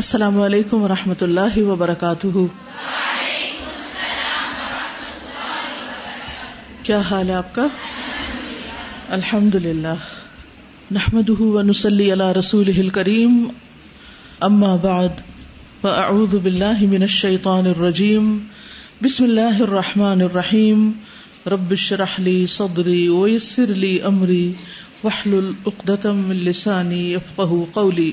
السلام علیکم و رحمۃ اللہ وبرکاتہ۔ کیا حال ہے آپ کا؟ الحمد للہ نحمد ونسلی علی رسول کریم اما بعد، فاعوذ باللہ من الشیطان الرجیم۔ بسم اللہ الرحمن الرحیم۔ رب اشرح لی صدری ویسر لی امری۔ واحلل عقدۃ من لسانی یفقهوا قولی۔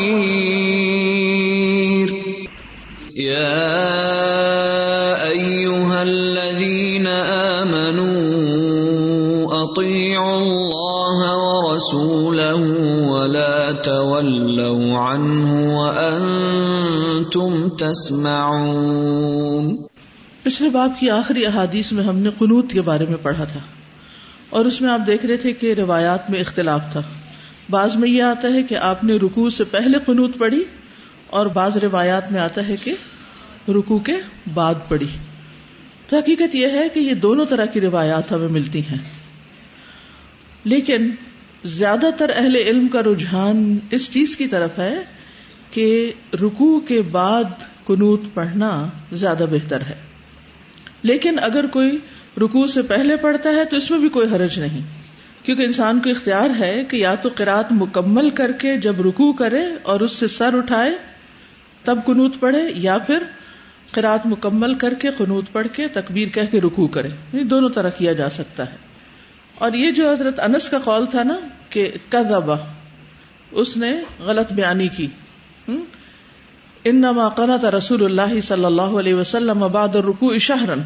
ورسوله ولا تولوا عنه وأنتم تسمعون. پچھلے باب کی آخری احادیث میں ہم نے قنوت کے بارے میں پڑھا تھا اور اس میں آپ دیکھ رہے تھے کہ روایات میں اختلاف تھا۔ بعض میں یہ آتا ہے کہ آپ نے رکوع سے پہلے قنوت پڑھی اور بعض روایات میں آتا ہے کہ رکو کے بعد پڑھی۔ تو حقیقت یہ ہے کہ یہ دونوں طرح کی روایات ہمیں ملتی ہیں۔ لیکن زیادہ تر اہل علم کا رجحان اس چیز کی طرف ہے کہ رکو کے بعد کنوت پڑھنا زیادہ بہتر ہے۔ لیکن اگر کوئی رکو سے پہلے پڑھتا ہے تو اس میں بھی کوئی حرج نہیں، کیونکہ انسان کو اختیار ہے کہ یا تو قرات مکمل کر کے جب رکو کرے اور اس سے سر اٹھائے تب کنوت پڑھے، یا پھر قرات مکمل کر کے، قنوت پڑھ کے، تکبیر کہہ کے رکو کرے۔ یہ دونوں طرح کیا جا سکتا ہے۔ اور یہ جو حضرت انس کا قول تھا نا کہ کذبا اس نے غلط بیانی کی۔ انما قنت رسول اللہ صلی اللہ علیہ وسلم بعد الرکوع شہرن۔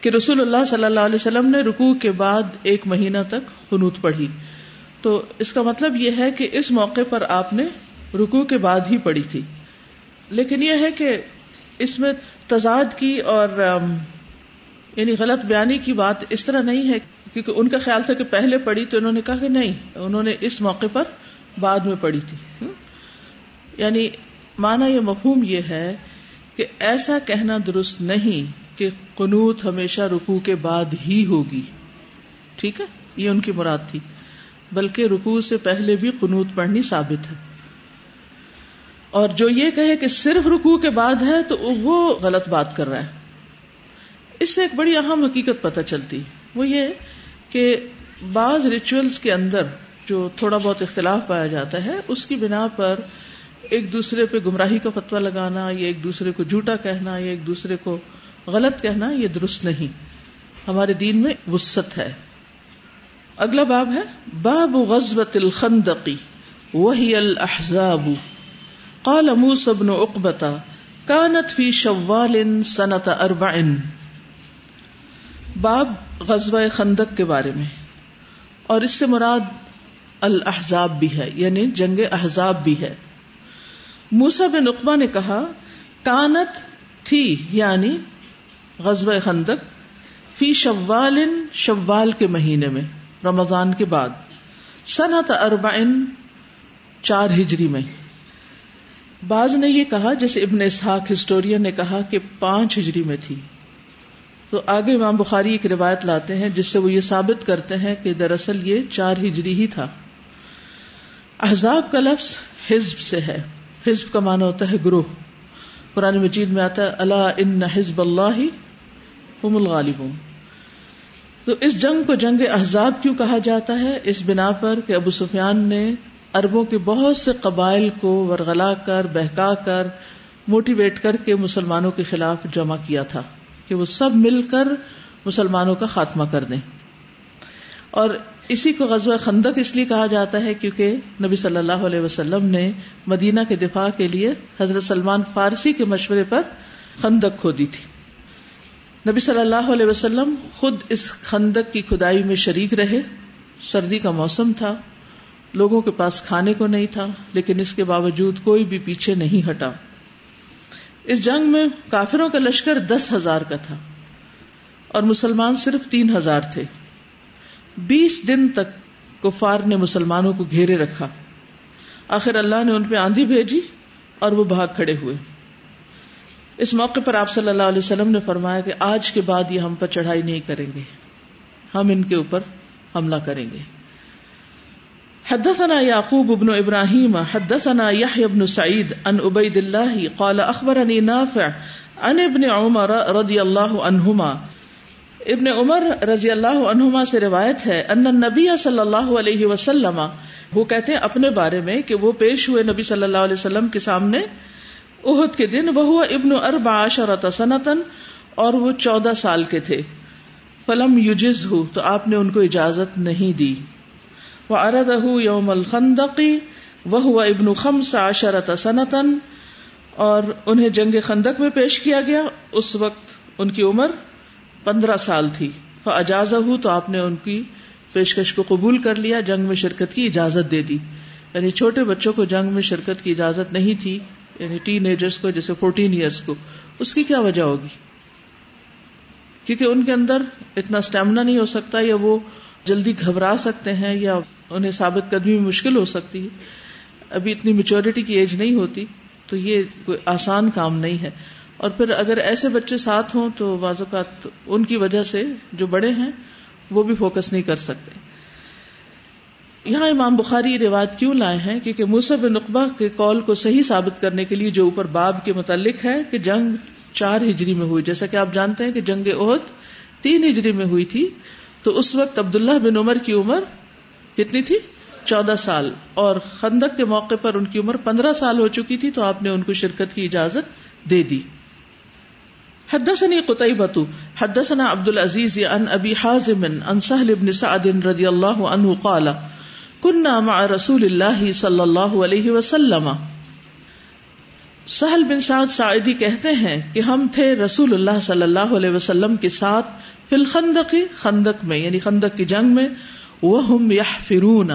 کہ رسول اللہ صلی اللہ علیہ وسلم نے رکوع کے بعد ایک مہینہ تک قنوت پڑھی۔ تو اس کا مطلب یہ ہے کہ اس موقع پر آپ نے رکوع کے بعد ہی پڑھی تھی۔ لیکن یہ ہے کہ اس میں تضاد کی اور یعنی غلط بیانی کی بات اس طرح نہیں ہے۔ کیونکہ ان کا خیال تھا کہ پہلے پڑھی تو انہوں نے کہا کہ نہیں، انہوں نے اس موقع پر بعد میں پڑھی تھی۔ یعنی مانا یہ مفہوم یہ ہے کہ ایسا کہنا درست نہیں کہ قنوت ہمیشہ رکو کے بعد ہی ہوگی۔ ٹھیک ہے؟ یہ ان کی مراد تھی۔ بلکہ رکو سے پہلے بھی قنوت پڑھنی ثابت ہے۔ اور جو یہ کہے کہ صرف رکو کے بعد ہے تو وہ غلط بات کر رہا ہے۔ اس سے ایک بڑی اہم حقیقت پتہ چلتی۔ وہ یہ کہ بعض ریچولس کے اندر جو تھوڑا بہت اختلاف پایا جاتا ہے، اس کی بنا پر ایک دوسرے پہ گمراہی کا فتوا لگانا، یا ایک دوسرے کو جھوٹا کہنا، یا ایک دوسرے کو غلط کہنا، یہ درست نہیں۔ ہمارے دین میں وسط ہے۔ اگلا باب ہے، باب غزوت الخندقی وہی الحزاب قال موسى بن عقبة كانت في شوال سنة اربع۔ باب غزوہ خندق کے بارے میں۔ اور اس سے مراد الاحزاب بھی ہے یعنی جنگ احزاب بھی ہے۔ موسا بن اقبا نے کہا، کانت تھی یعنی غزوہ خندق، فی شوال شوال کے مہینے میں، رمضان کے بعد، سنت اربعن چار ہجری میں۔ بعض نے یہ کہا، جیسے ابن اسحاق ہسٹورین نے کہا کہ پانچ ہجری میں تھی۔ تو آگے امام بخاری ایک روایت لاتے ہیں جس سے وہ یہ ثابت کرتے ہیں کہ دراصل یہ چار ہجری ہی تھا۔ احزاب کا لفظ حزب سے ہے۔ حزب کا معنی ہوتا ہے گروہ۔ قرآن مجید میں آتا ہے اللہ ان حزب اللہ ہم الغالبون تو اس جنگ کو جنگ احزاب کیوں کہا جاتا ہے؟ اس بنا پر کہ ابو سفیان نے اربوں کے بہت سے قبائل کو ورغلا کر، بہکا کر، موٹیویٹ کر کے مسلمانوں کے خلاف جمع کیا تھا۔ کہ وہ سب مل کر مسلمانوں کا خاتمہ کر دیں۔ اور اسی کو غزوہ خندق اس لیے کہا جاتا ہے کیونکہ نبی صلی اللہ علیہ وسلم نے مدینہ کے دفاع کے لیے حضرت سلمان فارسی کے مشورے پر خندق کھودی تھی۔ نبی صلی اللہ علیہ وسلم خود اس خندق کی کھدائی میں شریک رہے۔ سردی کا موسم تھا۔ لوگوں کے پاس کھانے کو نہیں تھا، لیکن اس کے باوجود کوئی بھی پیچھے نہیں ہٹا۔ اس جنگ میں کافروں کا لشکر دس ہزار کا تھا اور مسلمان صرف تین ہزار تھے۔ بیس دن تک کفار نے مسلمانوں کو گھیرے رکھا۔ آخر اللہ نے ان پہ آندھی بھیجی اور وہ بھاگ کھڑے ہوئے۔ اس موقع پر آپ صلی اللہ علیہ وسلم نے فرمایا کہ آج کے بعد یہ ہم پر چڑھائی نہیں کریں گے۔ ہم ان کے اوپر حملہ کریں گے۔ حدثنا يعقوب بن ابراہیم، حدثنا يحيى بن سعيد عن عبيد الله قال اخبرني نافع، عن ابن عمر رضي الله عنهما ابن عمر رضی اللہ عنہما سے روایت ہے، ان النبی صلی اللہ علیہ وسلم، وہ کہتے ہیں اپنے بارے میں کہ وہ پیش ہوئے نبی صلی اللہ علیہ وسلم کے سامنے۔ احد کے دن وہ ابن اربع عشرۃ سنتن اور وہ چودہ سال کے تھے۔ فلم یوجز ہو تو آپ نے ان کو اجازت نہیں دی۔ وہ ارد یوم الخندقی وہ ابن خمس عشرت سنتن اور انہیں جنگ خندق میں پیش کیا گیا۔ اس وقت ان کی عمر پندرہ سال تھی۔ فاجاز تو آپ نے ان کی پیشکش کو قبول کر لیا، جنگ میں شرکت کی اجازت دے دی۔ یعنی چھوٹے بچوں کو جنگ میں شرکت کی اجازت نہیں تھی یعنی ٹین ایجرس کو، جیسے فورٹین ایئرس کو۔ اس کی کیا وجہ ہوگی؟ کیونکہ ان کے اندر اتنا اسٹیمنا نہیں ہو سکتا یا وہ جلدی گھبرا سکتے ہیں یا انہیں ثابت قدمی مشکل ہو سکتی ہے۔ ابھی اتنی میچورٹی کی ایج نہیں ہوتی، تو یہ کوئی آسان کام نہیں ہے۔ اور پھر اگر ایسے بچے ساتھ ہوں تو بعض اوقات ان کی وجہ سے جو بڑے ہیں، وہ بھی فوکس نہیں کر سکتے۔ یہاں امام بخاری روایت کیوں لائے ہیں؟ کیونکہ موسب نقبہ کے کال کو صحیح ثابت کرنے کے لیے جو اوپر باب کے متعلق ہے کہ جنگ چار ہجری میں ہوئی۔ جیسا کہ آپ جانتے ہیں کہ جنگ عہد تین ہجری میں ہوئی تھی۔ تو اس وقت عبداللہ بن عمر کی عمر کتنی تھی؟ چودہ سال۔ اور خندق کے موقع پر ان کی عمر پندرہ سال ہو چکی تھی تو آپ نے ان کو شرکت کی اجازت دے دی۔ حدثني قتيبة حدثنا عبد العزيز عن ابي حازم عن سهل بن سعد رضي الله عنه قال كنا مع رسول الله صلى الله عليه وسلم سہل بن سعد سعیدی کہتے ہیں کہ ہم تھے رسول اللہ صلی اللہ علیہ وسلم کے ساتھ فی الخندق خندق میں یعنی خندق کی جنگ میں وہ ہم یا فرون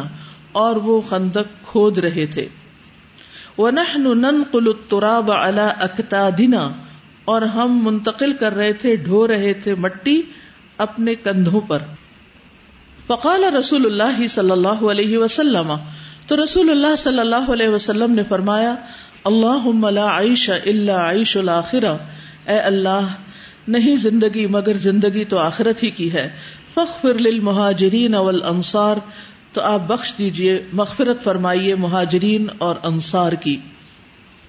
اور وہ خندق کھود رہے تھے۔ وہ نن قلطراب اللہ اکتا اور ہم منتقل کر رہے تھے، ڈھو رہے تھے مٹی اپنے کندھوں پر۔ فقال رسول اللہ صلی اللہ علیہ وسلم، تو رسول اللہ صلی اللہ علیہ وسلم نے فرمایا اللہ عیش اللہ عیش الآخر اے اللہ، نہیں زندگی مگر زندگی تو آخرت ہی کی ہے۔ فخر للمہاجرین والانصار۔ تو آپ بخش دیجیے، مغفرت فرمائیے مہاجرین اور انصار کی۔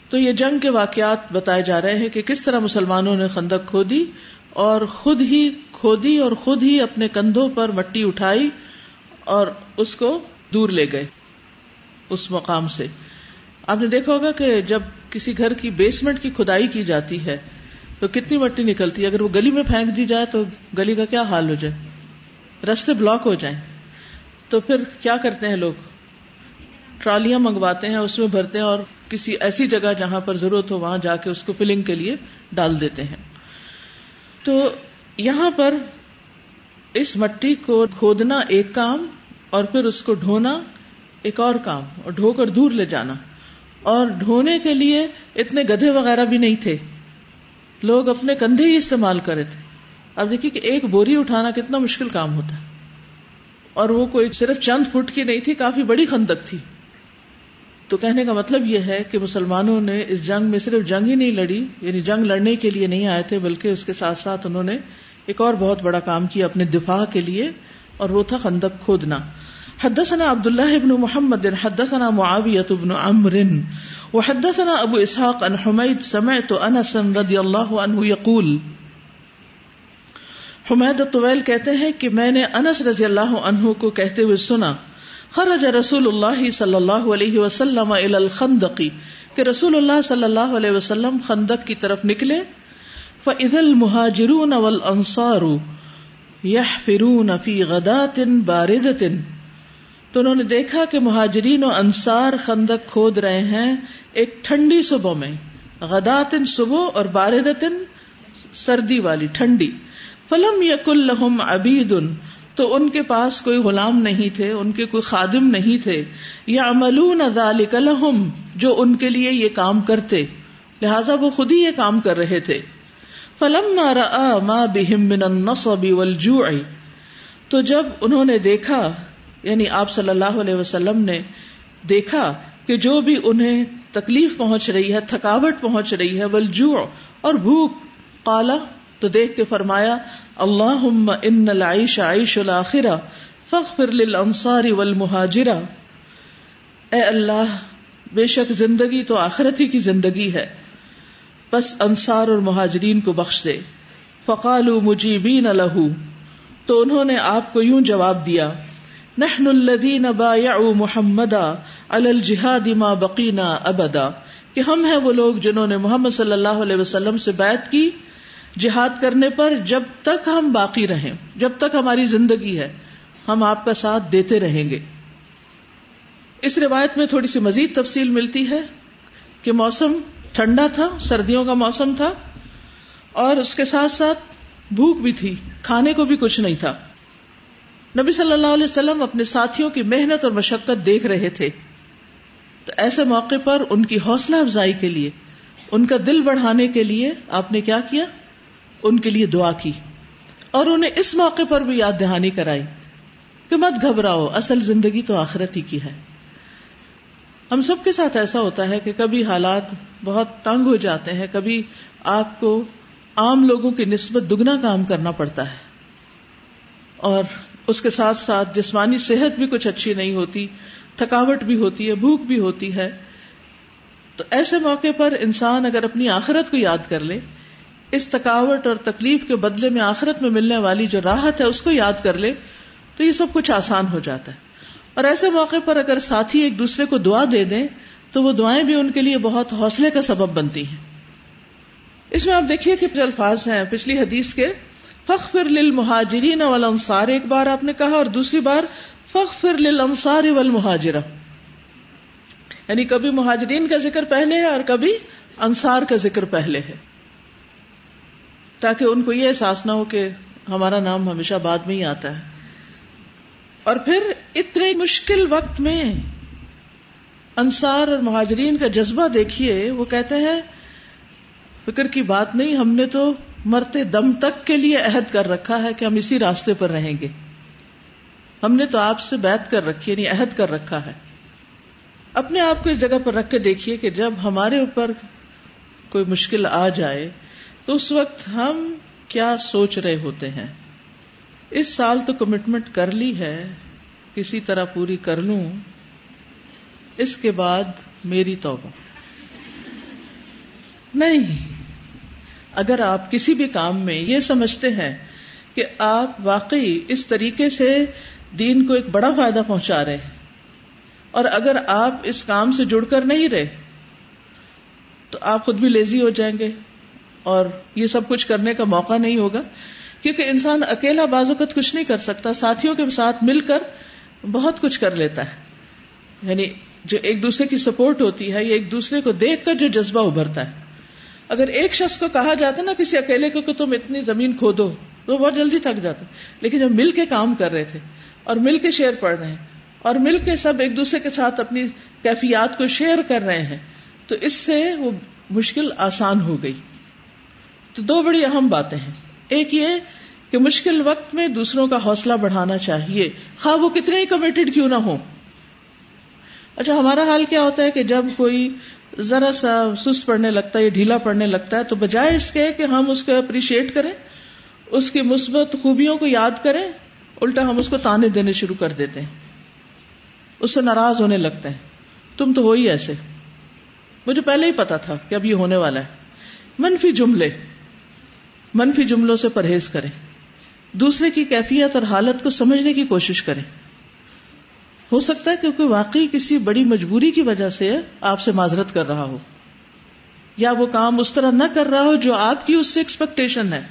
تو یہ جنگ کے واقعات بتائے جا رہے ہیں کہ کس طرح مسلمانوں نے خندق کھودی اور خود ہی کھودی اور خود ہی اپنے کندھوں پر مٹی اٹھائی اور اس کو دور لے گئے، اس مقام سے۔ آپ نے دیکھا ہوگا کہ جب کسی گھر کی بیسمنٹ کی کھدائی کی جاتی ہے، تو کتنی مٹی نکلتی ہے؟ اگر وہ گلی میں پھینک دی جائے تو گلی کا کیا حال ہو جائے؟ رستے بلاک ہو جائیں۔ تو پھر کیا کرتے ہیں لوگ؟ ٹرالیاں منگواتے ہیں، اس میں بھرتے ہیں اور کسی ایسی جگہ جہاں پر ضرورت ہو، وہاں جا کے اس کو فلنگ کے لیے ڈال دیتے ہیں۔ تو یہاں پر اس مٹی کو کھودنا ایک کام اور پھر اس کو ڈھونا ایک اور کام اور ڈھو کر دور لے جانا۔ اور ڈھونے کے لیے اتنے گدھے وغیرہ بھی نہیں تھے۔ لوگ اپنے کندھے ہی استعمال کرے تھے۔ اب دیکھیے کہ ایک بوری اٹھانا کتنا مشکل کام ہوتا ہے۔ اور وہ کوئی صرف چند فٹ کی نہیں تھی، کافی بڑی خندق تھی۔ تو کہنے کا مطلب یہ ہے کہ مسلمانوں نے اس جنگ میں صرف جنگ ہی نہیں لڑی یعنی جنگ لڑنے کے لیے نہیں آئے تھے، بلکہ اس کے ساتھ ساتھ انہوں نے ایک اور بہت بڑا کام کیا، اپنے دفاع کے لیے، اور وہ تھا خندق کھودنا۔ حدثنا عبد الله بن محمد، حدثنا معاوية بن عمرو، وحدثنا ابو اسحاق عن حميد سمعت انس رضي الله عنه يقول حمید طویل کہتے ہیں کہ میں نے انس رضی اللہ عنہ کو کہتے ہوئے سنا، خرج رسول اللہ صلی اللہ علیہ وسلم الى الخندق، کہ رسول اللہ صلی اللہ علیہ وسلم خندق کی طرف نکلے فاذا المهاجرون والانصار يحفرون في غداة باردة تو انہوں نے دیکھا کہ مہاجرین و انصار خندق کھود رہے ہیں ایک ٹھنڈی صبح میں، غداتن صبح اور باردتن سردی والی ٹھنڈی۔ فلم یق الحم ابید تو ان کے پاس کوئی غلام نہیں تھے، ان کے کوئی خادم نہیں تھے۔ یا املون ذالک لہم، جو ان کے لیے یہ کام کرتے، لہذا وہ خود ہی یہ کام کر رہے تھے۔ فلم ماں بہم من النصب والجوع، تو جب انہوں نے دیکھا یعنی آپ صلی اللہ علیہ وسلم نے دیکھا کہ جو بھی انہیں تکلیف پہنچ رہی ہے، تھکاوٹ پہنچ رہی ہے، والجوع اور بھوک، قالا تو دیکھ کے فرمایا اللہ ان العیش عیش الاخرہ فاغفر للانصار والمہاجرہ۔ اے اللہ، بے شک زندگی تو آخرت ہی کی زندگی ہے۔ بس انصار اور مہاجرین کو بخش دے۔ فقالوا مجیبین لہو۔ تو انہوں نے آپ کو یوں جواب دیا نحن الذین بایعوا محمدا علی الجہاد ما بقینا ابدا کہ ہم ہیں وہ لوگ جنہوں نے محمد صلی اللہ علیہ وسلم سے بیعت کی جہاد کرنے پر جب تک ہم باقی رہیں، جب تک ہماری زندگی ہے، ہم آپ کا ساتھ دیتے رہیں گے۔ اس روایت میں تھوڑی سی مزید تفصیل ملتی ہے کہ موسم ٹھنڈا تھا، سردیوں کا موسم تھا اور اس کے ساتھ ساتھ بھوک بھی تھی، کھانے کو بھی کچھ نہیں تھا۔ نبی صلی اللہ علیہ وسلم اپنے ساتھیوں کی محنت اور مشقت دیکھ رہے تھے۔ تو ایسے موقع پر ان کی حوصلہ افزائی کے لیے، ان کا دل بڑھانے کے لیے آپ نے کیا کیا؟ ان کے لیے دعا کی۔ اور انہیں اس موقع پر بھی یاد دہانی کرائی کہ مت گھبراؤ، اصل زندگی تو آخرت ہی کی ہے۔ ہم سب کے ساتھ ایسا ہوتا ہے کہ کبھی حالات بہت تنگ ہو جاتے ہیں، کبھی آپ کو عام لوگوں کی نسبت دگنا کام کرنا پڑتا ہے۔ اور اس کے ساتھ ساتھ جسمانی صحت بھی کچھ اچھی نہیں ہوتی، تھکاوٹ بھی ہوتی ہے، بھوک بھی ہوتی ہے۔ تو ایسے موقع پر انسان اگر اپنی آخرت کو یاد کر لے، اس تھکاوٹ اور تکلیف کے بدلے میں آخرت میں ملنے والی جو راحت ہے، اس کو یاد کر لے تو یہ سب کچھ آسان ہو جاتا ہے۔ اور ایسے موقع پر اگر ساتھی ایک دوسرے کو دعا دے دیں، تو وہ دعائیں بھی ان کے لیے بہت حوصلے کا سبب بنتی ہیں۔ اس میں آپ دیکھیے کہ جو الفاظ ہیں۔ پچھلی حدیث کے فخ فر مہاجرین والانصار، ایک بار آپ نے کہا اور دوسری بار فخ فر للانصار والمہاجرہ۔ یعنی کبھی مہاجرین کا ذکر پہلے ہے اور کبھی انصار کا ذکر پہلے ہے۔ تاکہ ان کو یہ احساس نہ ہو کہ ہمارا نام ہمیشہ بعد میں ہی آتا ہے۔ اور پھر اتنے مشکل وقت میں انصار اور مہاجرین کا جذبہ دیکھیے، وہ کہتے ہیں، فکر کی بات نہیں، ہم نے تو مرتے دم تک کے لیے عہد کر رکھا ہے کہ ہم اسی راستے پر رہیں گے۔ ہم نے تو آپ سے بیت کر رکھی یعنی عہد کر رکھا ہے۔ اپنے آپ کو اس جگہ پر رکھ کے دیکھیے کہ جب ہمارے اوپر کوئی مشکل آ جائے، تو اس وقت ہم کیا سوچ رہے ہوتے ہیں۔ اس سال تو کمٹمنٹ کر لی ہے، کسی طرح پوری کر لوں۔ اس کے بعد میری توبہ۔ نہیں۔ اگر آپ کسی بھی کام میں یہ سمجھتے ہیں کہ آپ واقعی اس طریقے سے دین کو ایک بڑا فائدہ پہنچا رہے ہیں، اور اگر آپ اس کام سے جڑ کر نہیں رہے، تو آپ خود بھی لیزی ہو جائیں گے، اور یہ سب کچھ کرنے کا موقع نہیں ہوگا، کیونکہ انسان اکیلا بازوقت کچھ نہیں کر سکتا، ساتھیوں کے ساتھ مل کر بہت کچھ کر لیتا ہے۔ یعنی جو ایک دوسرے کی سپورٹ ہوتی ہے، یا ایک دوسرے کو دیکھ کر جو جذبہ ابھرتا ہے۔ اگر ایک شخص کو کہا جاتا نا کسی اکیلے کو کہ تم اتنی زمین کھودو تو بہت جلدی تھک جاتا لیکن جب مل کے کام کر رہے تھے اور مل کے شیئر پڑھ رہے ہیں اور مل کے سب ایک دوسرے کے ساتھ اپنی کیفیات کو شیئر کر رہے ہیں، تو اس سے وہ مشکل آسان ہو گئی۔ تو دو بڑی اہم باتیں ہیں۔ ایک یہ کہ مشکل وقت میں دوسروں کا حوصلہ بڑھانا چاہیے۔ خواہ وہ کتنے ہی کمیٹڈ کیوں نہ ہو اچھا ہمارا حال کیا ہوتا ہے کہ جب کوئی ذرا سا سست پڑنے لگتا ہے یا ڈھیلا پڑنے لگتا ہے تو بجائے اس کے کہ ہم اس کو اپریشیٹ کریں، اس کی مثبت خوبیوں کو یاد کریں، الٹا ہم اس کو تانے دینے شروع کر دیتے ہیں۔ اس سے ناراض ہونے لگتے ہیں۔ تم تو ہو ہی ایسے۔ مجھے پہلے ہی پتا تھا کہ اب یہ ہونے والا ہے۔ منفی جملے۔ منفی جملوں سے پرہیز کریں۔ دوسرے کی کیفیت اور حالت کو سمجھنے کی کوشش کریں۔ ہو سکتا ہے کیونکہ واقعی کسی بڑی مجبوری کی وجہ سے آپ سے معذرت کر رہا ہو یا وہ کام اس طرح نہ کر رہا ہو جو آپ کی اس سے ایکسپیکٹیشن ہے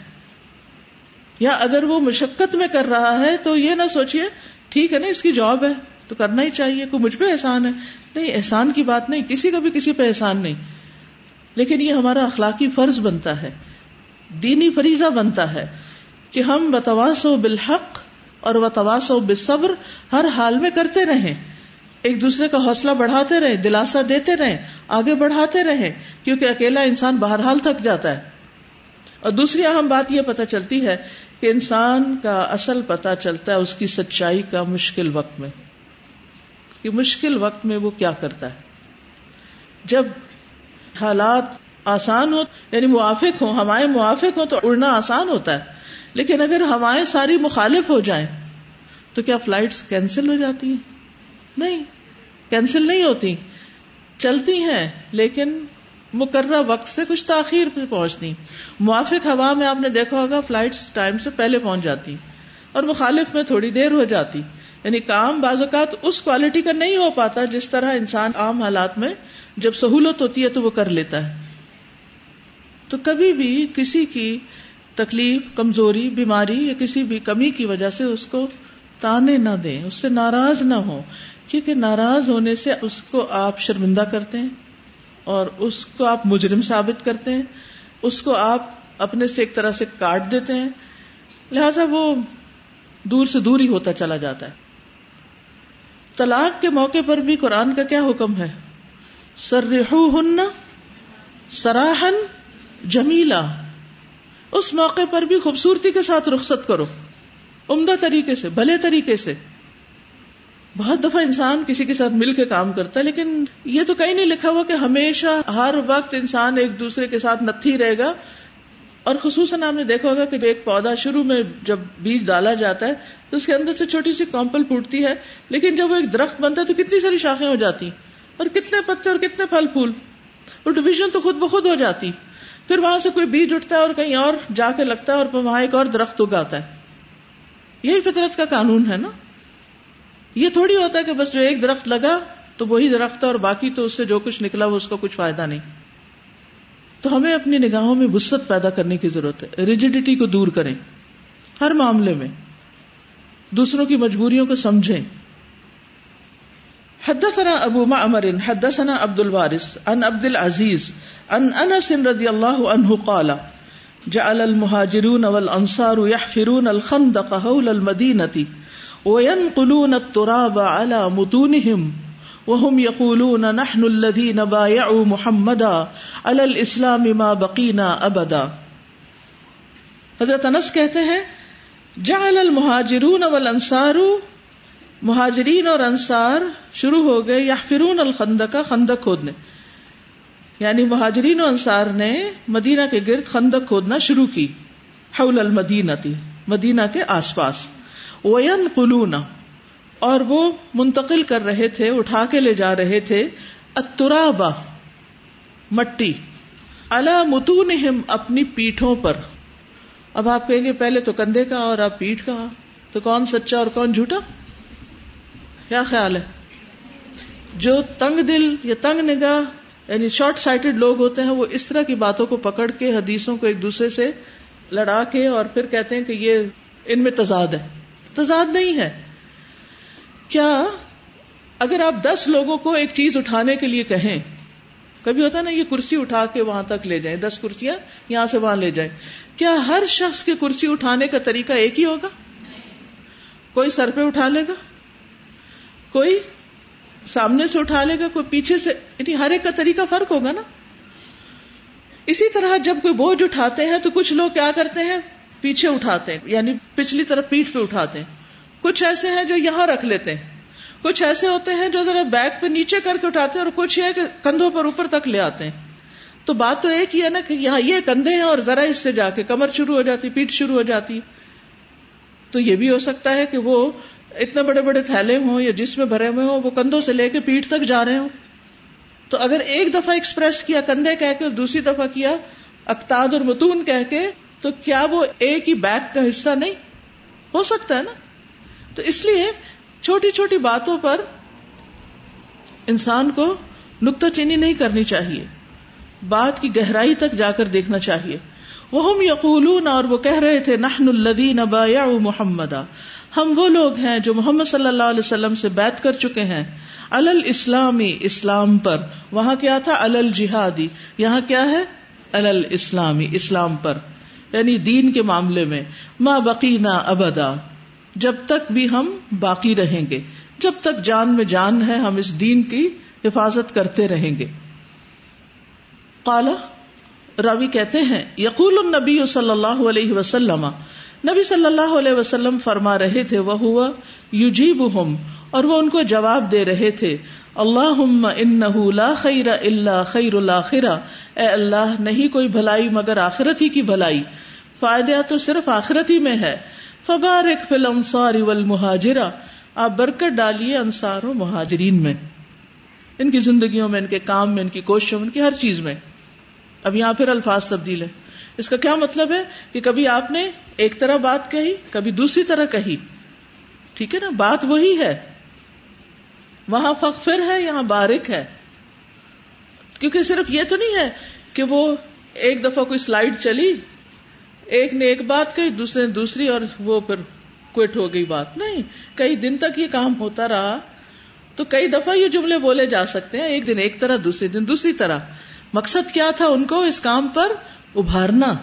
یا اگر وہ مشقت میں کر رہا ہے تو یہ نہ سوچیے ٹھیک ہے نا، اس کی جاب ہے، تو کرنا ہی چاہیے، کوئی مجھ پہ احسان ہے۔ نہیں، احسان کی بات نہیں، کسی کا بھی کسی پہ احسان نہیں۔ لیکن یہ ہمارا اخلاقی فرض بنتا ہے، دینی فریضہ بنتا ہے کہ ہم بتواس و بالحق اور وہ تواس و ہر حال میں کرتے رہیں۔ ایک دوسرے کا حوصلہ بڑھاتے رہے دلاسا دیتے رہے آگے بڑھاتے رہیں، کیونکہ اکیلا انسان بہرحال تھک جاتا ہے۔ اور دوسری اہم بات یہ پتہ چلتی ہے کہ انسان کا اصل پتہ چلتا ہے اس کی سچائی کا مشکل وقت میں۔ کہ مشکل وقت میں وہ کیا کرتا ہے۔ جب حالات آسان ہو یعنی موافق ہوں ہمارے موافق ہوں، تو اڑنا آسان ہوتا ہے۔ لیکن اگر ہوائیں ساری مخالف ہو جائیں، تو کیا فلائٹس کینسل ہو جاتی ہیں؟ نہیں کینسل نہیں ہوتی۔ چلتی ہیں، لیکن مقررہ وقت سے کچھ تاخیر پہ پہنچتی۔ موافق ہوا میں آپ نے دیکھا ہوگا فلائٹس ٹائم سے پہلے پہنچ جاتی۔ اور مخالف میں تھوڑی دیر ہو جاتی۔ یعنی کام بعض اوقات اس کوالٹی کا نہیں ہو پاتا جس طرح انسان عام حالات میں جب سہولت ہوتی ہے تو وہ کر لیتا ہے۔ تو کبھی بھی کسی کی تکلیف، کمزوری، بیماری یا کسی بھی کمی کی وجہ سے اس کو تانے نہ دیں، اس سے ناراض نہ ہو کیونکہ ناراض ہونے سے اس کو آپ شرمندہ کرتے ہیں اور اس کو آپ مجرم ثابت کرتے ہیں۔ اس کو آپ اپنے سے ایک طرح سے کاٹ دیتے ہیں۔ لہذا وہ دور سے دور ہی ہوتا چلا جاتا ہے۔ طلاق کے موقع پر بھی قرآن کا کیا حکم ہے؟ سرحو ہن سراہن جمیلا اس موقع پر بھی خوبصورتی کے ساتھ رخصت کرو۔ عمدہ طریقے سے، بھلے طریقے سے۔ بہت دفعہ انسان کسی کے ساتھ مل کے کام کرتا ہے، لیکن یہ تو کہیں نہیں لکھا ہوا کہ ہمیشہ ہر وقت انسان ایک دوسرے کے ساتھ نتھی رہے گا۔ اور خصوصاً آپ نے دیکھا ہوگا کہ ایک پودا شروع میں جب بیج ڈالا جاتا ہے، تو اس کے اندر سے چھوٹی سی کمپل پھوٹتی ہے، لیکن جب وہ ایک درخت بنتا ہے تو کتنی ساری شاخیں ہو جاتی اور کتنے پتے اور کتنے پھل پھول۔ اور ڈویژن تو خود بخود ہو جاتی۔ پھر وہاں سے کوئی بیج اٹھتا ہے اور کہیں اور جا کے لگتا ہے اور پھر وہاں ایک اور درخت اگاتا ہے۔ یہی فطرت کا قانون ہے نا۔ یہ تھوڑی ہوتا ہے کہ بس جو ایک درخت لگا تو وہی درخت ہے اور باقی تو اس سے جو کچھ نکلا وہ اس کا کچھ فائدہ نہیں۔ تو ہمیں اپنی نگاہوں میں وسط پیدا کرنے کی ضرورت ہے۔ ریجیڈیٹی کو دور کریں۔ ہر معاملے میں دوسروں کی مجبوریوں کو سمجھیں۔ حدثنا ابو معمر، حدثنا عبد الوارث، عن عبد العزيز، عن انس رضي الله عنه قال، جعل المهاجرون والانصار يحفرون الخندق حول المدينه وينقلون التراب على متونهم وهم يقولون نحن الذين بايعوا محمدا على الاسلام ما بقينا ابدا۔ حضرت انس کہتے ہیں، جعل المهاجرون والانصار مہاجرین اور انصار شروع ہو گئے یا فرون الخند کا خندق کھودنے۔ یعنی مہاجرین و انصار نے مدینہ کے گرد خندق کھودنا شروع کی۔ حول المدینہ تھی مدینہ کے آس پاس۔ وین قلونا اور وہ منتقل کر رہے تھے، اٹھا کے لے جا رہے تھے۔ اترابا مٹی۔ اللہ متون اپنی پیٹھوں پر۔ اب آپ کہیں گے، پہلے تو کندھے کا اور اب پیٹھ کا۔ تو کون سچا اور کون جھوٹا؟ کیا خیال ہے؟ جو تنگ دل یا تنگ نگاہ یعنی شارٹ سائٹڈ لوگ ہوتے ہیں، وہ اس طرح کی باتوں کو پکڑ کے، حدیثوں کو ایک دوسرے سے لڑا کے، اور پھر کہتے ہیں کہ یہ ان میں تضاد ہے۔ تضاد نہیں ہے۔ کیا اگر آپ دس لوگوں کو ایک چیز اٹھانے کے لیے کہیں، کبھی ہوتا نا، یہ کرسی اٹھا کے وہاں تک لے جائیں، دس کرسیاں یہاں سے وہاں لے جائیں۔ کیا ہر شخص کی کرسی اٹھانے کا طریقہ ایک ہی ہوگا؟ کوئی سر پہ اٹھا لے گا؟ کوئی سامنے سے اٹھا لے گا، کوئی پیچھے سے یعنی ہر ایک کا طریقہ فرق ہوگا نا۔ اسی طرح جب کوئی بوجھ اٹھاتے ہیں تو کچھ لوگ کیا کرتے ہیں؟ پیچھے اٹھاتے ہیں یعنی پچھلی طرف پیٹھ پہ اٹھاتے ہیں۔ کچھ ایسے ہیں جو یہاں رکھ لیتے ہیں۔ کچھ ایسے ہوتے ہیں جو ذرا بیک پہ نیچے کر کے اٹھاتے ہیں اور کچھ یہ کہ کندھوں پر اوپر تک لے آتے ہیں۔ تو بات تو ایک ہی ہے نا کہ یہاں یہ کندھے ہیں اور ذرا اس سے جا کے کمر شروع ہو جاتی پیٹ شروع ہو جاتی۔ تو یہ بھی ہو سکتا ہے کہ وہ اتنے بڑے بڑے تھیلے ہوں یا جس میں بھرے ہوئے ہوں، وہ کندھوں سے لے کے پیٹ تک جا رہے ہوں۔ تو اگر ایک دفعہ ایکسپریس کیا، کندھے کہہ کے اور دوسری دفعہ کیا، اقتاد اور متون کہہ کے، تو کیا وہ ایک ہی بیک کا حصہ نہیں؟ ہو سکتا ہے نا؟ تو اس لیے چھوٹی چھوٹی باتوں پر انسان کو نکتہ چینی نہیں کرنی چاہیے۔ بات کی گہرائی تک جا کر دیکھنا چاہیے۔ وہ ہم یقولون اور وہ کہہ رہے تھے، نحن الذین بايعوا محمدا۔ ہم وہ لوگ ہیں جو محمد صلی اللہ علیہ وسلم سے بیت کر چکے ہیں۔ الل اسلامی اسلام پر۔ وہاں کیا تھا؟ الل جہادی یہاں کیا ہے؟ الل اسلامی اسلام پر۔ یعنی دین کے معاملے میں۔ ماں بقینا ابدا۔ جب تک بھی ہم باقی رہیں گے۔ جب تک جان میں جان ہے، ہم اس دین کی حفاظت کرتے رہیں گے۔ کالا راوی کہتے ہیں، یقول النبی صلی اللہ علیہ وسلم نبی صلی اللہ علیہ وسلم فرما رہے تھے وہ ہوا یوجیب اور وہ ان کو جواب دے رہے تھے اللہ ان لا خیر اللہ خیر الآخرا اے اللہ نہیں کوئی بھلائی مگر آخرت ہی کی بھلائی فائدہ تو صرف آخرت ہی میں ہے، فبارک فل انصار والمہاجرہ، آپ برکت ڈالیے انصار و مہاجرین میں۔ ان کی زندگیوں میں، ان کے کام میں، ان کی کوششوں میں، ان کی ہر چیز میں۔ اب یہاں پھر الفاظ تبدیل ہے اس کا کیا مطلب ہے کہ کبھی آپ نے ایک طرح بات کہی، کبھی دوسری طرح کہی۔ ٹھیک ہے نا؟ بات وہی ہے۔ وہاں فخر ہے، یہاں بارک ہے۔ کیونکہ صرف یہ تو نہیں ہے کہ وہ ایک دفعہ کوئی سلائڈ چلی، ایک نے ایک بات کہی، دوسرے نے دوسری اور وہ پھر کوئٹ ہو گئی بات۔ نہیں، کئی دن تک یہ کام ہوتا رہا۔ تو کئی دفعہ یہ جملے بولے جا سکتے ہیں، ایک دن ایک طرح، دوسرے دن دوسری طرح۔ مقصد کیا تھا ان کو اس کام پر؟ ابھارنا۔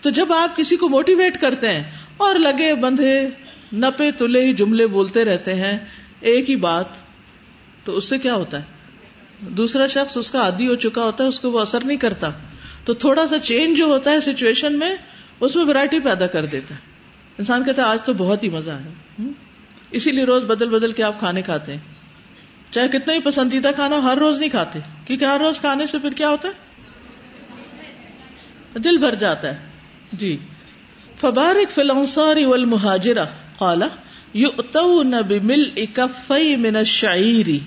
تو جب آپ کسی کو موٹیویٹ کرتے ہیں اور لگے بندھے، نپے، تلے ہی جملے بولتے رہتے ہیں، ایک ہی بات، تو اس سے کیا ہوتا ہے؟ دوسرا شخص اس کا عادی ہو چکا ہوتا ہے، اس کو وہ اثر نہیں کرتا۔ تو تھوڑا سا چینج جو ہوتا ہے سچویشن میں، اس میں ورائٹی پیدا کر دیتا ہے۔ انسان کہتا ہے، آج تو بہت ہی مزہ ہے اسی لیے روز بدل بدل کے آپ کھانے کھاتے ہیں۔ چاہے کتنا ہی پسندیدہ کھانا ہر روز نہیں کھاتے۔ کیونکہ ہر روز کھانے سے پھر کیا ہوتا ہے؟ دل بھر جاتا ہے۔ جی۔ فبارک فلانساری والمہاجرہ، قالا، یؤتون بمل اکفی من الشعیری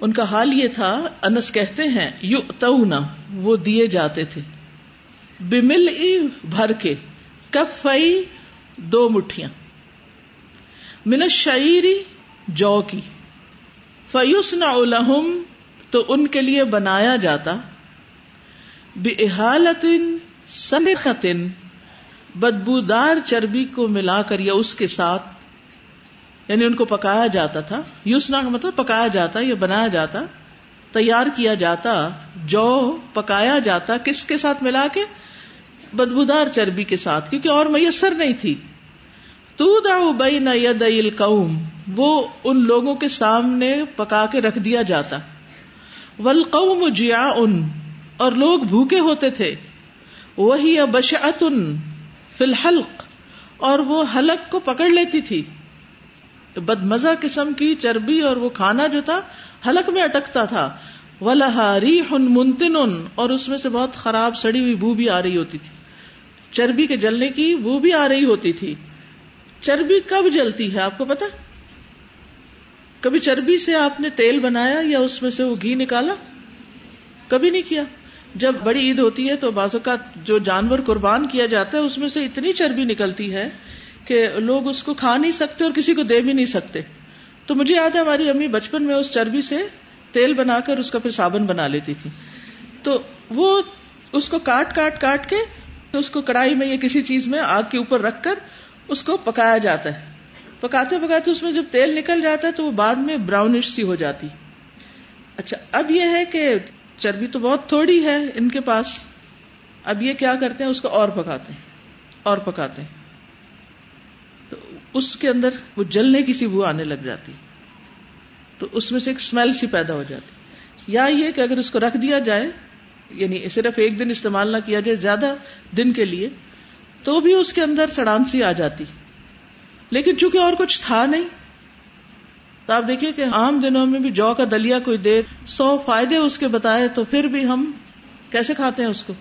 ان کا حال یہ تھا، انس کہتے ہیں، یؤتون، وہ دیے جاتے تھے۔ بمل بھر کے، کفئی دو مٹھیاں۔ من الشعیری جو کی۔ فیوسن الحم تو ان کے لیے بنایا جاتا۔ سنخن بدبودار چربی کو ملا کر یا اس کے ساتھ یعنی ان کو پکایا جاتا تھا، یوسنا کا مطلب پکایا جاتا، یا بنایا جاتا، تیار کیا جاتا، جو پکایا جاتا، کس کے ساتھ ملا کے؟ بدبودار چربی کے ساتھ، کیونکہ اور میسر نہیں تھی۔ تو بین ید القوم، وہ ان لوگوں کے سامنے پکا کے رکھ دیا جاتا۔ ولقوم جیا ان اور لوگ بھوکے ہوتے تھے۔ وہی بشعت فی الحلق، اور وہ حلق کو پکڑ لیتی تھی۔ بد مزہ قسم کی چربی اور وہ کھانا جو تھا، حلق میں اٹکتا تھا۔ ولہاری ہن منتن، اور اس میں سے بہت خراب سڑی ہوئی بو بھی آ رہی ہوتی تھی۔ چربی کے جلنے کی بو بھی آ رہی ہوتی تھی۔ چربی کب جلتی ہے آپ کو پتا کبھی چربی سے آپ نے تیل بنایا یا اس میں سے وہ گھی نکالا؟ کبھی نہیں کیا۔ جب بڑی عید ہوتی ہے تو بازو کا جو جانور قربان کیا جاتا ہے، اس میں سے اتنی چربی نکلتی ہے کہ لوگ اس کو کھا نہیں سکتے اور کسی کو دے بھی نہیں سکتے۔ تو مجھے یاد ہے، ہماری امی بچپن میں اس چربی سے تیل بنا کر اس کا پھر صابن بنا لیتی تھی تو وہ اس کو کاٹ کاٹ کاٹ کے اس کو کڑائی میں یا کسی چیز میں آگ کے اوپر رکھ کر اس کو پکایا جاتا ہے۔ پکاتے پکاتے اس میں جب تیل نکل جاتا ہے تو وہ بعد میں براؤنش سی ہو جاتی۔ اچھا اب یہ ہے کہ چربی تو بہت تھوڑی ہے ان کے پاس۔ اب یہ کیا کرتے ہیں؟ اس کو اور پکاتے ہیں، اور پکاتے ہیں۔ تو اس کے اندر وہ جلنے کی سی بو آنے لگ جاتی۔ تو اس میں سے ایک اسمیل سی پیدا ہو جاتی۔ یا یہ کہ اگر اس کو رکھ دیا جائے یعنی صرف ایک دن استعمال نہ کیا جائے، زیادہ دن کے لیے، تو بھی اس کے اندر سڑان سی آ جاتی۔ لیکن چونکہ اور کچھ تھا نہیں تو آپ دیکھیے کہ عام دنوں میں بھی جو کا دلیا کوئی دے، سو فائدے اس کے بتائے تو پھر بھی ہم کیسے کھاتے ہیں اس کو؟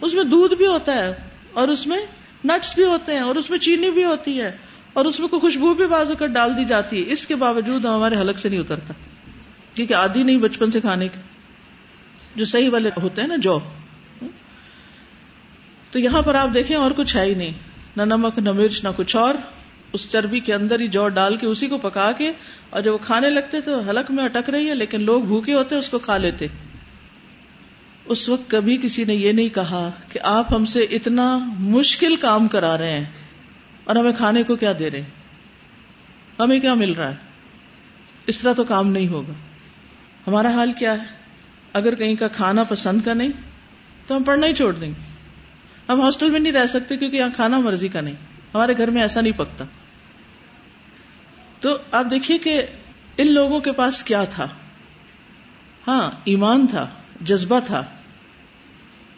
اس میں دودھ بھی ہوتا ہے اور اس میں نٹس بھی ہوتے ہیں اور اس میں چینی بھی ہوتی ہے اور اس میں کوئی خوشبو بھی بازو کر ڈال دی جاتی ہے۔ اس کے باوجود ہمارے حلق سے نہیں اترتا۔ کیونکہ آدھی نہیں بچپن سے کھانے کی جو صحیح والے ہوتے ہیں نا جو۔ تو یہاں پر آپ دیکھیں اور کچھ ہے ہی نہیں۔ نہ نمک، نہ مرچ، نہ کچھ اور۔ اس چربی کے اندر ہی جو ڈال کے اسی کو پکا کے اور جب وہ کھانے لگتے تو حلق میں اٹک رہی ہے، لیکن لوگ بھوکے ہوتے اس کو کھا لیتے۔ اس وقت کبھی کسی نے یہ نہیں کہا کہ آپ ہم سے اتنا مشکل کام کرا رہے ہیں اور ہمیں کھانے کو کیا دے رہے ہمیں کیا مل رہا ہے؟ اس طرح تو کام نہیں ہوگا۔ ہمارا حال کیا ہے؟ اگر کہیں کا کھانا پسند کا نہیں، تو ہم پڑھنا ہی چھوڑ دیں گے۔ ہم ہاسٹل میں نہیں رہ سکتے کیونکہ یہاں کھانا مرضی کا نہیں۔ ہمارے گھر میں ایسا نہیں پکتا۔ تو آپ دیکھیے کہ ان لوگوں کے پاس کیا تھا؟ ہاں ایمان تھا، جذبہ تھا۔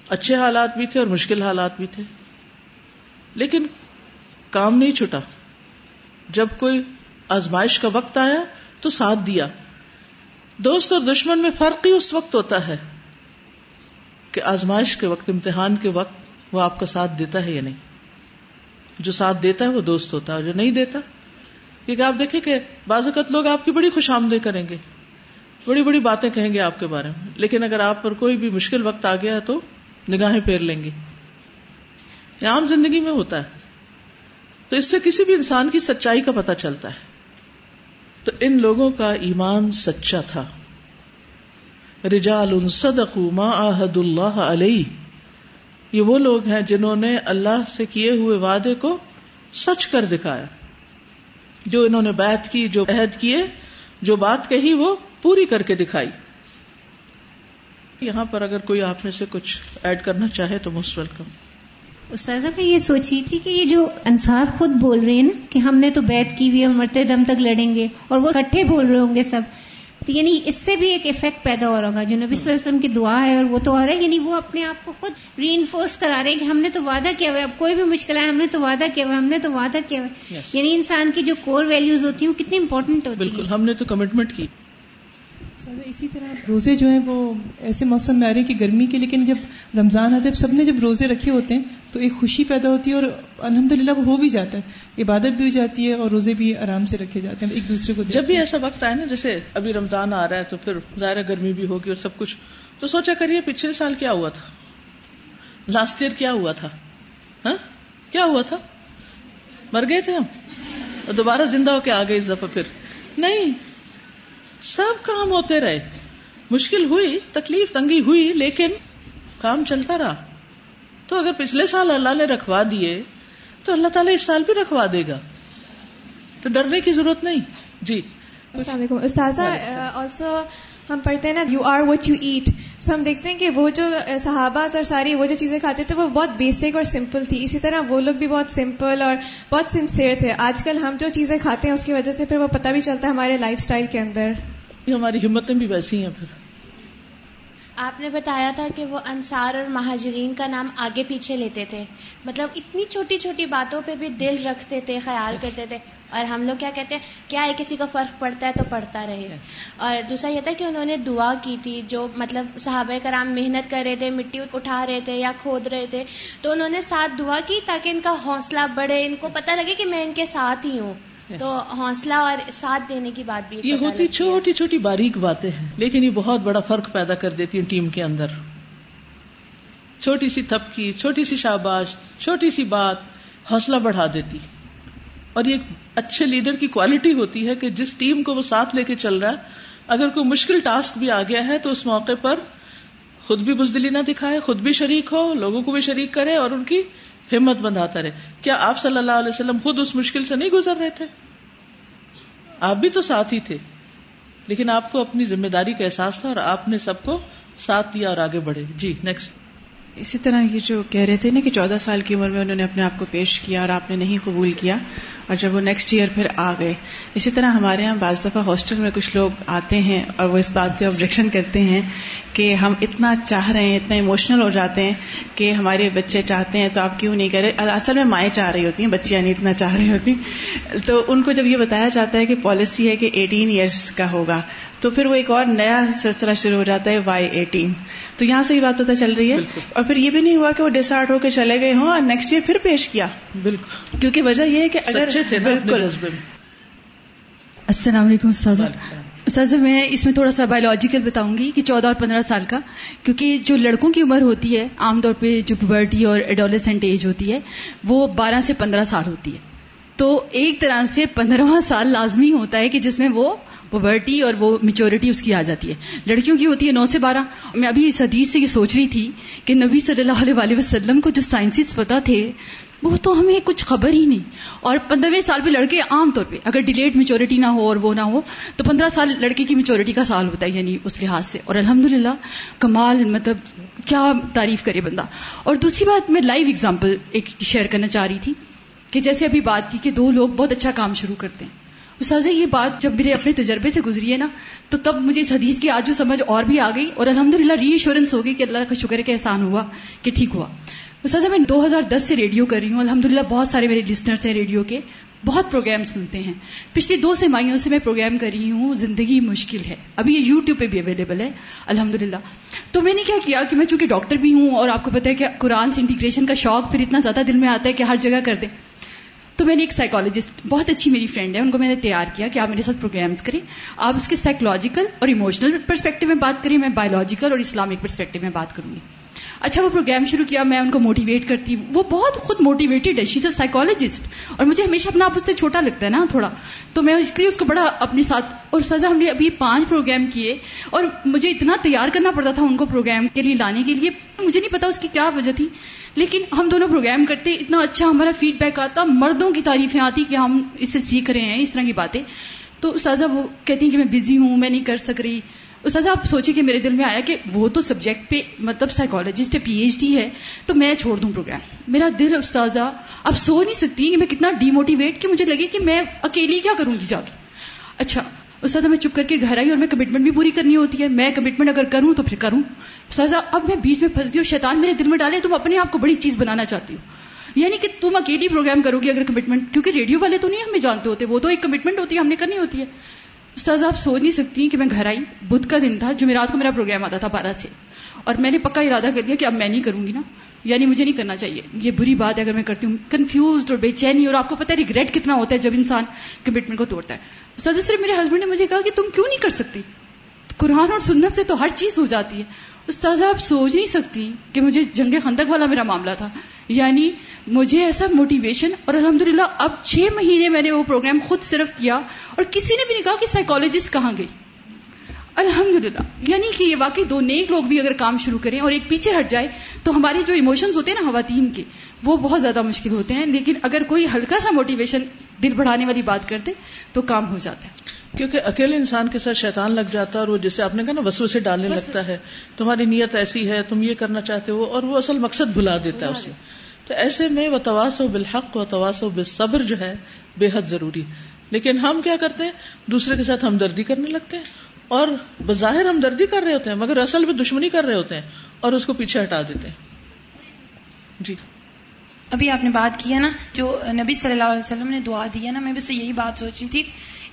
اچھے حالات بھی تھے اور مشکل حالات بھی تھے۔ لیکن کام نہیں چھٹا۔ جب کوئی آزمائش کا وقت آیا تو ساتھ دیا۔ دوست اور دشمن میں فرق ہی اس وقت ہوتا ہے کہ آزمائش کے وقت، امتحان کے وقت وہ آپ کا ساتھ دیتا ہے یا نہیں۔ جو ساتھ دیتا ہے وہ دوست ہوتا ہے جو نہیں دیتا کیونکہ آپ دیکھیں کہ بعض اوقات لوگ آپ کی بڑی خوش آمدے کریں گے، بڑی بڑی باتیں کہیں گے آپ کے بارے میں۔ لیکن اگر آپ پر کوئی بھی مشکل وقت آ گیا تو نگاہیں پھیر لیں گے۔ عام زندگی میں ہوتا ہے۔ تو اس سے کسی بھی انسان کی سچائی کا پتہ چلتا ہے۔ تو ان لوگوں کا ایمان سچا تھا۔ رجال صدقوا ما عہد اللہ علیہ۔ یہ وہ لوگ ہیں جنہوں نے اللہ سے کیے ہوئے وعدے کو سچ کر دکھایا۔ جو انہوں نے بیعت کی، جو عہد کیے، جو بات کہی، وہ پوری کر کے دکھائی۔ یہاں پر اگر کوئی آپ میں سے کچھ ایڈ کرنا چاہے تو موسٹ ویلکم۔ استاذہ، میں یہ سوچی تھی کہ یہ جو انصار خود بول رہے ہیں نا کہ ہم نے تو بیت کی ہوئی ہے مرتے دم تک لڑیں گے اور وہ کٹھے بول رہے ہوں گے سب۔ تو یعنی اس سے بھی ایک افیکٹ پیدا ہو رہا ہوگا۔ جو نبی صلی اللہ علیہ وسلم کی دعا ہے اور وہ تو آ رہا ہے یعنی وہ اپنے آپ کو خود ری انفورس کرا رہے ہیں کہ ہم نے تو وعدہ کیا ہوا ہے اب کوئی بھی مشکل ہے ہم نے تو وعدہ کیا ہوا ہے ہم نے تو وعدہ کیا ہوا ہے۔ Yes. یعنی انسان کی جو کور ویلیوز ہوتی ہیں وہ کتنی امپورٹنٹ ہوتی بالکل ہیں ہم نے تو کمٹمنٹ کی۔ اسی طرح روزے جو ہیں وہ ایسے موسم میں آ رہے ہیں کہ گرمی کے لیکن جب رمضان آتا ہے سب نے جب روزے رکھے ہوتے ہیں تو ایک خوشی پیدا ہوتی ہے اور الحمد للہ وہ ہو بھی جاتا ہے۔ عبادت بھی ہو جاتی ہے اور روزے بھی آرام سے رکھے جاتے ہیں ایک دوسرے کو جب بھی ایسا وقت آئے نا جیسے ابھی رمضان آ رہا ہے تو پھر ظاہر گرمی بھی ہوگی اور سب کچھ۔ تو سوچا کریے پچھلے سال کیا ہوا تھا؟ لاسٹ ایئر کیا ہوا تھا؟ ہاں؟ کیا ہوا تھا؟ مر گئے تھے ہم۔ اور دوبارہ زندہ ہو کے آ گئے اس دفعہ پھر۔ نہیں سب کام ہوتے رہے۔ مشکل ہوئی تکلیف تنگی ہوئی لیکن کام چلتا رہا۔ تو اگر پچھلے سال اللہ نے رکھوا دیے تو اللہ تعالیٰ اس سال بھی رکھوا دے گا۔ تو ڈرنے کی ضرورت نہیں۔ جی۔ السلام علیکم۔ استاذہ آلسو ہم پڑھتے ہیں نا you are what you eat so ہم دیکھتے ہیں کہ وہ جو صحابہ اور ساری وہ جو چیزیں کھاتے تھے وہ بہت بیسک اور سمپل تھی۔ اسی طرح وہ لوگ بھی بہت سمپل اور بہت سنسیئر تھے۔ آج کل ہم جو چیزیں کھاتے ہیں اس کی وجہ سے پھر وہ پتہ بھی چلتا ہے ہمارے لائف اسٹائل کے اندر۔ ہماری ہمتیں بھی ویسی ہیں پھر۔ آپ نے بتایا تھا کہ وہ انصار اور مہاجرین کا نام آگے پیچھے لیتے تھے۔ مطلب اتنی چھوٹی چھوٹی باتوں پہ بھی دل رکھتے تھے، خیال کرتے تھے۔ اور ہم لوگ کیا کہتے ہیں؟ کیا ہے کسی کو فرق پڑتا ہے تو پڑتا رہے۔ اور دوسرا یہ تھا کہ انہوں نے دعا کی تھی، جو مطلب صحابہ کرام محنت کر رہے تھے، مٹی اٹھا رہے تھے یا کھود رہے تھے۔ تو انہوں نے ساتھ دعا کی تاکہ ان کا حوصلہ بڑھے، ان کو پتہ لگے کہ میں ان کے ساتھ ہی ہوں۔ تو حوصلہ اور ساتھ دینے کی بات بھی یہ ہوتی۔ چھوٹی چھوٹی باریک باتیں ہیں لیکن یہ بہت بڑا فرق پیدا کر دیتی ہیں ٹیم کے اندر۔ چھوٹی سی تھپکی چھوٹی سی شاباش چھوٹی سی بات حوصلہ بڑھا دیتی۔ اور یہ ایک اچھے لیڈر کی کوالٹی ہوتی ہے کہ جس ٹیم کو وہ ساتھ لے کے چل رہا ہے اگر کوئی مشکل ٹاسک بھی آ گیا ہے تو اس موقع پر خود بھی بزدلی نہ دکھائے خود بھی شریک ہو لوگوں کو بھی شریک کرے اور ان کی ہمت بندھاتا رہے۔ کیا آپ صلی اللہ علیہ وسلم خود اس مشکل سے نہیں گزر رہے تھے؟ آپ بھی تو ساتھ ہی تھے۔ لیکن آپ کو اپنی ذمہ داری کا احساس تھا اور آپ نے سب کو ساتھ دیا اور آگے بڑھے۔ جی نیکسٹ اسی طرح یہ جو کہہ رہے تھے نا کہ چودہ سال کی عمر میں انہوں نے اپنے آپ کو پیش کیا اور آپ نے نہیں قبول کیا اور جب وہ نیکسٹ ایئر پھر آ گئے۔ اسی طرح ہمارے یہاں بعض دفعہ ہاسٹل میں کچھ لوگ آتے ہیں اور وہ اس بات سے آبجیکشن کرتے ہیں کہ ہم اتنا چاہ رہے ہیں اتنا ایموشنل ہو جاتے ہیں کہ ہمارے بچے چاہتے ہیں تو آپ کیوں نہیں کرے؟ اصل میں مائیں چاہ رہی ہوتی ہیں بچیاں نہیں اتنا چاہ رہی ہوتی۔ تو ان کو جب یہ بتایا جاتا ہے کہ پالیسی ہے کہ ایٹین ایئرس کا ہوگا تو پھر وہ ایک اور نیا سلسلہ شروع ہو جاتا ہے وائی ایٹین تو یہاں سے یہ بات پتہ چل رہی ہے۔ اور پھر یہ بھی نہیں ہوا کہ وہ ڈسارٹ ہو کے چلے گئے ہوں اور نیکسٹ ایئر پھر پیش کیا۔ بالکل۔ کیونکہ وجہ یہ ہے کہ اگر سچے تھے نا اپنے بالکل۔ السلام علیکم استاذہ۔ استاذہ میں اس میں تھوڑا سا بایولوجیکل بتاؤں گی کہ چودہ اور پندرہ سال کا۔ کیونکہ جو لڑکوں کی عمر ہوتی ہے عام طور پہ جو پبرٹی اور ایڈولسنٹ ایج ہوتی ہے وہ بارہ سے پندرہ سال ہوتی ہے۔ تو ایک طرح سے پندرہواں سال لازمی ہوتا ہے کہ جس میں وہ پبرٹی اور وہ میچورٹی اس کی آ جاتی ہے۔ لڑکیوں کی ہوتی ہے نو سے بارہ۔ میں ابھی اس حدیث سے یہ سوچ رہی تھی کہ نبی صلی اللہ علیہ وآلہ وسلم کو جو سائنسز پتا تھے، وہ تو ہمیں کچھ خبر ہی نہیں۔ اور پندرہویں سال پہ لڑکے عام طور پہ، اگر ڈیلیٹ میچورٹی نہ ہو اور وہ نہ ہو، تو پندرہ سال لڑکے کی میچورٹی کا سال ہوتا ہے یعنی اس لحاظ سے۔ اور الحمد کمال مطلب کیا تعریف کرے بندہ۔ اور دوسری بات، میں لائیو اگزامپل ایک شیئر کرنا چاہ رہی تھی کہ جیسے ابھی بات کی کہ دو لوگ بہت اچھا کام شروع کرتے ہیں۔ استاذہ، یہ بات جب میرے اپنے تجربے سے گزری ہے نا، تو تب مجھے اس حدیث کی آج جو سمجھ اور بھی آ گئی اور الحمد للہ ری ایشورنس ہوگی کہ اللہ کا شکر ہے کہ احسان ہوا، کہ ٹھیک ہوا۔ استاذہ، میں دو ہزار دس سے ریڈیو کر رہی ہوں۔ الحمد للہ بہت سارے میرے لسنرس ہیں ریڈیو کے، بہت پروگرام سنتے ہیں۔ پچھلی دو سے ماہیوں سے میں پروگرام کر رہی ہوں، زندگی مشکل ہے۔ ابھی یہ یوٹیوب پہ بھی اویلیبل ہے الحمد للہ تو میں نے کیا کیا کہ میں چونکہ ڈاکٹر بھی ہوں اور آپ کو پتا ہے کہ قرآن سے انٹیگریشن کا شوق پھر اتنا زیادہ دل میں آتا ہے کہ ہر جگہ کر دیں۔ تو میں نے ایک سائیکالوجسٹ بہت اچھی میری فرینڈ ہے، ان کو میں نے تیار کیا کہ آپ میرے ساتھ پروگرامس کریں۔ آپ اس کے سائیکولوجیکل اور ایموشنل پرسپیکٹو میں بات کریں، میں بایولوجیکل اور اسلامک پرسپیکٹو میں بات کروں گی۔ اچھا وہ پروگرام شروع کیا، میں ان کو موٹیویٹ کرتی ہوں۔ وہ بہت خود موٹیویٹڈ ہے شیز اے سائیکولوجسٹ اور مجھے ہمیشہ اپنا آپ اس سے چھوٹا لگتا ہے نا، تھوڑا۔ تو میں اس لیے اس کو بڑا اپنے ساتھ، اور سزا ہم نے ابھی پانچ پروگرام کیے۔ اور مجھے اتنا تیار کرنا پڑتا تھا ان کو پروگرام کے لیے لانے کے لیے۔ مجھے نہیں پتا اس کی کیا وجہ تھی۔ لیکن ہم دونوں پروگرام کرتے، اتنا اچھا ہمارا فیڈ بیک آتا۔ مردوں کی تعریفیں آتی کہ ہم اس سے سیکھ رہے ہیں، اس طرح کی باتیں۔ تو استاذہ وہ کہتی ہیں کہ میں بزی ہوں، میں نہیں کر سک رہی۔ استاذہ، آپ سوچیں کہ میرے دل میں آیا کہ وہ تو سبجیکٹ پہ مطلب سائیکالوجسٹ ہے پی ایچ ڈی ہے، تو میں چھوڑ دوں پروگرام میرا دل استاذہ اب سو نہیں سکتی کہ میں کتنا ڈی موٹیویٹ کہ مجھے لگے کہ میں اکیلی کیا کروں گی جا کے۔ اچھا استاذہ، میں چپ کر کے گھر آئی اور میں کمٹمنٹ بھی پوری کرنی ہوتی ہے۔ میں کمٹمنٹ اگر کروں تو پھر کروں۔ استاذہ، اب میں بیچ میں پھنس گئی اور شیطان میرے دل میں ڈالے تم اپنے آپ کو بڑی چیز بنانا چاہتی ہو یعنی کہ تم اکیلی پروگرام کرو گی اگر کمٹمنٹ کیونکہ ریڈیو والے تو نہیں ہمیں جانتے ہوتے، وہ تو ایک کمٹمنٹ ہوتی ہے، ہم نے کرنی ہوتی ہے۔ استاذ، آپ سوچ نہیں سکتی کہ میں گھر آئی، بدھ کا دن تھا، جمعرات کو میرا پروگرام آتا تھا بارہ سے۔ اور میں نے پکا ارادہ کر دیا کہ اب میں نہیں کروں گی نا۔ یعنی مجھے نہیں کرنا چاہیے۔ یہ بری بات ہے اگر میں کرتی ہوں۔ کنفیوزڈ اور بے چینی اور آپ کو پتا ہے ریگریٹ کتنا ہوتا ہے جب انسان کمٹمنٹ کو توڑتا ہے۔ استاد صرف میرے ہسبینڈ نے مجھے کہا کہ تم کیوں نہیں کر سکتی؟ قرآن اور سنت سے تو ہر چیز ہو جاتی ہے۔ استاذ، آپ سوچ نہیں سکتی کہ مجھے جنگ خندق والا میرا معاملہ تھا۔ یعنی مجھے ایسا موٹیویشن اور الحمدللہ اب چھ مہینے میں نے وہ پروگرام خود صرف کیا اور کسی نے بھی نہیں کہا کہ سائیکالوجسٹ کہاں گئی۔ الحمد للہ یعنی کہ یہ واقعی دو نیک لوگ بھی اگر کام شروع کریں اور ایک پیچھے ہٹ جائے تو ہمارے جو ایموشنز ہوتے ہیں نا خواتین کے، وہ بہت زیادہ مشکل ہوتے ہیں۔ لیکن اگر کوئی ہلکا سا موٹیویشن دل بڑھانے والی بات کر دے تو کام ہو جاتا ہے۔ کیونکہ اکیلے انسان کے ساتھ شیطان لگ جاتا ہے اور وہ جیسے آپ نے کہا نا وسو سے ڈالنے لگتا ہے تمہاری نیت ایسی ہے تم یہ کرنا چاہتے ہو اور وہ اصل مقصد بھلا دیتا ہے اس میں تو ایسے میں وہ تواس و بالحق و تواس و بالصبر جو ہے بے حد ضروری لیکن ہم کیا کرتے ہیں؟ دوسرے کے ساتھ ہمدردی کرنے لگتے ہیں۔ اور بظاہر ہمدردی کر رہے ہوتے ہیں مگر اصل میں دشمنی کر رہے ہوتے ہیں اور اس کو پیچھے ہٹا دیتے ہیں۔ جی۔ ابھی آپ نے بات کی ہے نا، جو نبی صلی اللہ علیہ وسلم نے دعا دی ہے نا، میں بھی سے یہی بات سوچ رہی تھی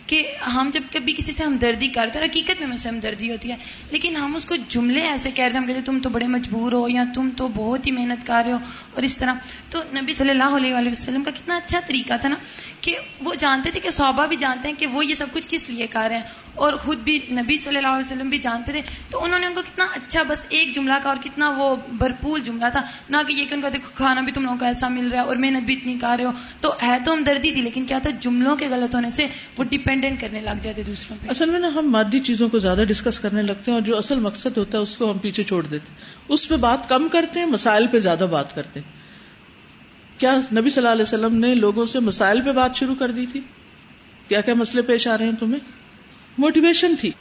کہ ہم جب کبھی کسی سے ہمدردی کرتے ہیں حقیقت میں مجھ سے ہمدردی ہوتی ہے، لیکن ہم اس کو جملے ایسے کہہ رہے ہیں، ہم کہتے تم تو بڑے مجبور ہو، یا تم تو بہت ہی محنت کر رہے ہو، اور اس طرح۔ تو نبی صلی اللہ علیہ وسلم کا کتنا اچھا طریقہ تھا نا، کہ وہ جانتے تھے کہ صوبہ بھی جانتے ہیں کہ وہ یہ سب کچھ کس لیے کر رہے ہیں اور خود بھی نبی صلی اللہ علیہ وسلم بھی جانتے تھے، تو انہوں نے ان کو کتنا اچھا بس ایک جملہ کا اور کتنا وہ بھرپور جملہ تھا۔ نہ کہ یہ کہ ان کا دیکھو، کھانا بھی تم لوگوں کو ایسا مل رہا ہے اور محنت بھی اتنی کر رہے ہو۔ تو ہے تو ہم دردی تھی، لیکن کیا تھا؟ جملوں کے غلط ہونے سے وہ ڈیپینڈنٹ کرنے لگ جاتے دوسروں پہ۔ اصل میں نا ہم مادی چیزوں کو زیادہ ڈسکس کرنے لگتے ہیں اور جو اصل مقصد ہوتا ہے اس کو ہم پیچھے چھوڑ دیتے ہیں۔ اس پہ بات کم کرتے ہیں، مسائل پہ زیادہ بات کرتے ہیں۔ کیا نبی صلی اللہ علیہ وسلم نے لوگوں سے مسائل پہ بات شروع کر دی تھی؟ کیا کیا مسئلے پیش آ رہے ہیں تمہیں؟ موٹیویشن تھی